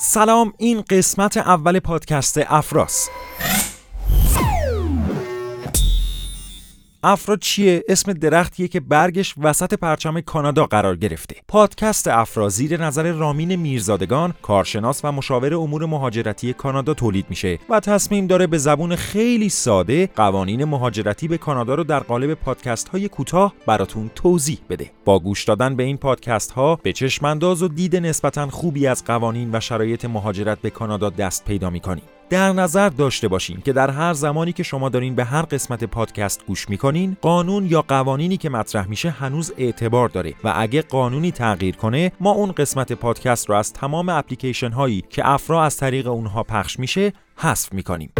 سلام این قسمت اول پادکست افراس. افرا چیه؟ اسم درختیه که برگش وسط پرچم کانادا قرار گرفته. پادکست افرا زیر نظر رامین میرزادگان کارشناس و مشاور امور مهاجرتی کانادا تولید میشه و تصمیم داره به زبون خیلی ساده قوانین مهاجرتی به کانادا رو در قالب پادکست های کوتاه براتون توضیح بده. با گوش دادن به این پادکست ها به چشمانداز و دید نسبتا خوبی از قوانین و شرایط مهاجرت به کانادا دست پیدا می‌کنیم. در نظر داشته باشین که در هر زمانی که شما دارین به هر قسمت پادکست گوش می‌کنین قانون یا قوانینی که مطرح میشه هنوز اعتبار داره و اگه قانونی تغییر کنه ما اون قسمت پادکست رو از تمام اپلیکیشن هایی که افرا از طریق اونها پخش میشه حذف می‌کنیم.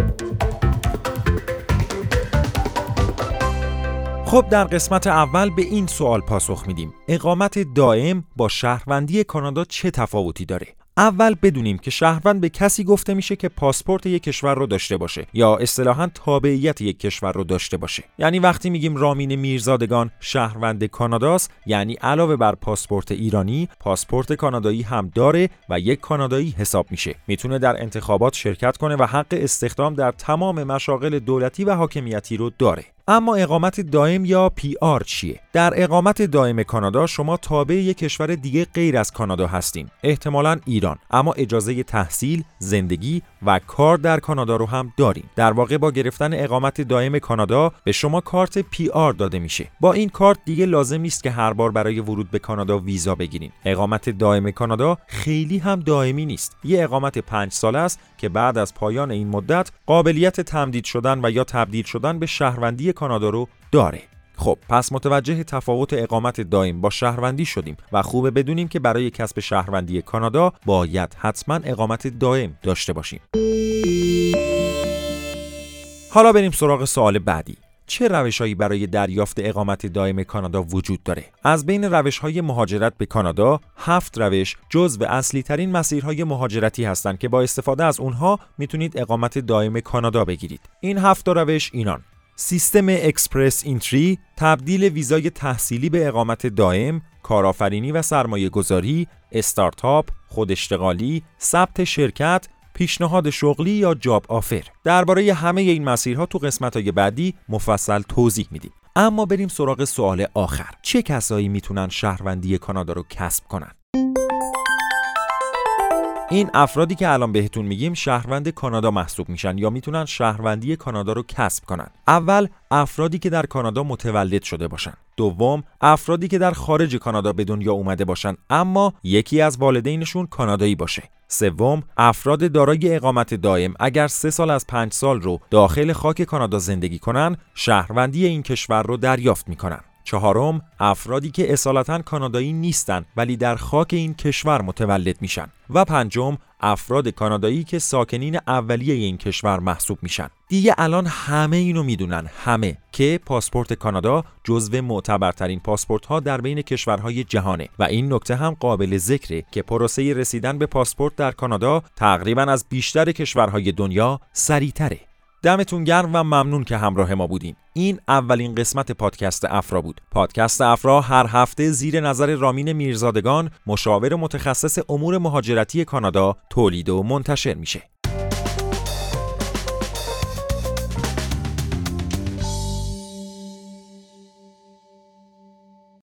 خب در قسمت اول به این سوال پاسخ میدیم. اقامت دائم با شهروندی کانادا چه تفاوتی داره؟ اول بدونیم که شهروند به کسی گفته میشه که پاسپورت یک کشور رو داشته باشه یا اصطلاحا تابعیت یک کشور رو داشته باشه. یعنی وقتی میگیم رامین میرزادگان شهروند کاناداست یعنی علاوه بر پاسپورت ایرانی پاسپورت کانادایی هم داره و یک کانادایی حساب میشه. می‌تونه در انتخابات شرکت کنه و حق استخدام در تمام مشاغل دولتی و حاکمیتی رو داره. اما اقامت دائم یا PR چیه؟ در اقامت دائم کانادا شما تابع یک کشور دیگه غیر از کانادا هستین. احتمالا ایران، اما اجازه تحصیل، زندگی و کار در کانادا رو هم دارین. در واقع با گرفتن اقامت دائم کانادا به شما کارت PR داده میشه. با این کارت دیگه لازم نیست که هر بار برای ورود به کانادا ویزا بگیرین. اقامت دائم کانادا خیلی هم دائمی نیست. یه اقامت پنج ساله است که بعد از پایان این مدت قابلیت تمدید شدن و یا تبدیل شدن به شهروندی کانادا رو داره. خب پس متوجه تفاوت اقامت دائم با شهروندی شدیم و خوبه بدونیم که برای کسب شهروندی کانادا باید حتما اقامت دائم داشته باشیم. حالا بریم سراغ سوال بعدی. چه روشهایی برای دریافت اقامت دائم کانادا وجود داره؟ از بین روش های مهاجرت به کانادا هفت روش جزو اصلی ترین مسیرهای مهاجرتی هستند که با استفاده از اونها می‌تونید اقامت دائم کانادا بگیرید. این هفت روش اینان. سیستم اکسپرس اینتری تبدیل ویزای تحصیلی به اقامت دائم، کارآفرینی و سرمایه گذاری، استارتاپ، خوداشتغالی، ثبت شرکت، پیشنهاد شغلی یا جاب آفر. درباره همه این مسیرها تو قسمت‌های بعدی مفصل توضیح میدیم. اما بریم سراغ سوال آخر. چه کسایی می‌تونن شهروندی کانادا رو کسب کنن؟ این افرادی که الان بهتون میگیم شهروند کانادا محسوب میشن یا می‌تونن شهروندی کانادا رو کسب کنن. اول افرادی که در کانادا متولد شده باشن. دوم افرادی که در خارج کانادا به دنیا اومده باشن اما یکی از والدینشون کانادایی باشه. سوم افراد دارای اقامت دائم اگر سه سال از پنج سال رو داخل خاک کانادا زندگی کنن شهروندی این کشور رو دریافت می‌کنن. چهارم افرادی که اصالتا کانادایی نیستند ولی در خاک این کشور متولد میشن. و پنجم افراد کانادایی که ساکنین اولیه این کشور محسوب میشن. دیگه الان همه اینو می‌دونن همه که پاسپورت کانادا جزو معتبرترین پاسپورت ها در بین کشورهای جهانه. و این نکته هم قابل ذکره که پروسه رسیدن به پاسپورت در کانادا تقریبا از بیشتر کشورهای دنیا سریعتره. دمتون گرم و ممنون که همراه ما بودین. این اولین قسمت پادکست افرا بود. پادکست افرا هر هفته زیر نظر رامین میرزادگان مشاور متخصص امور مهاجرتی کانادا تولید و منتشر میشه.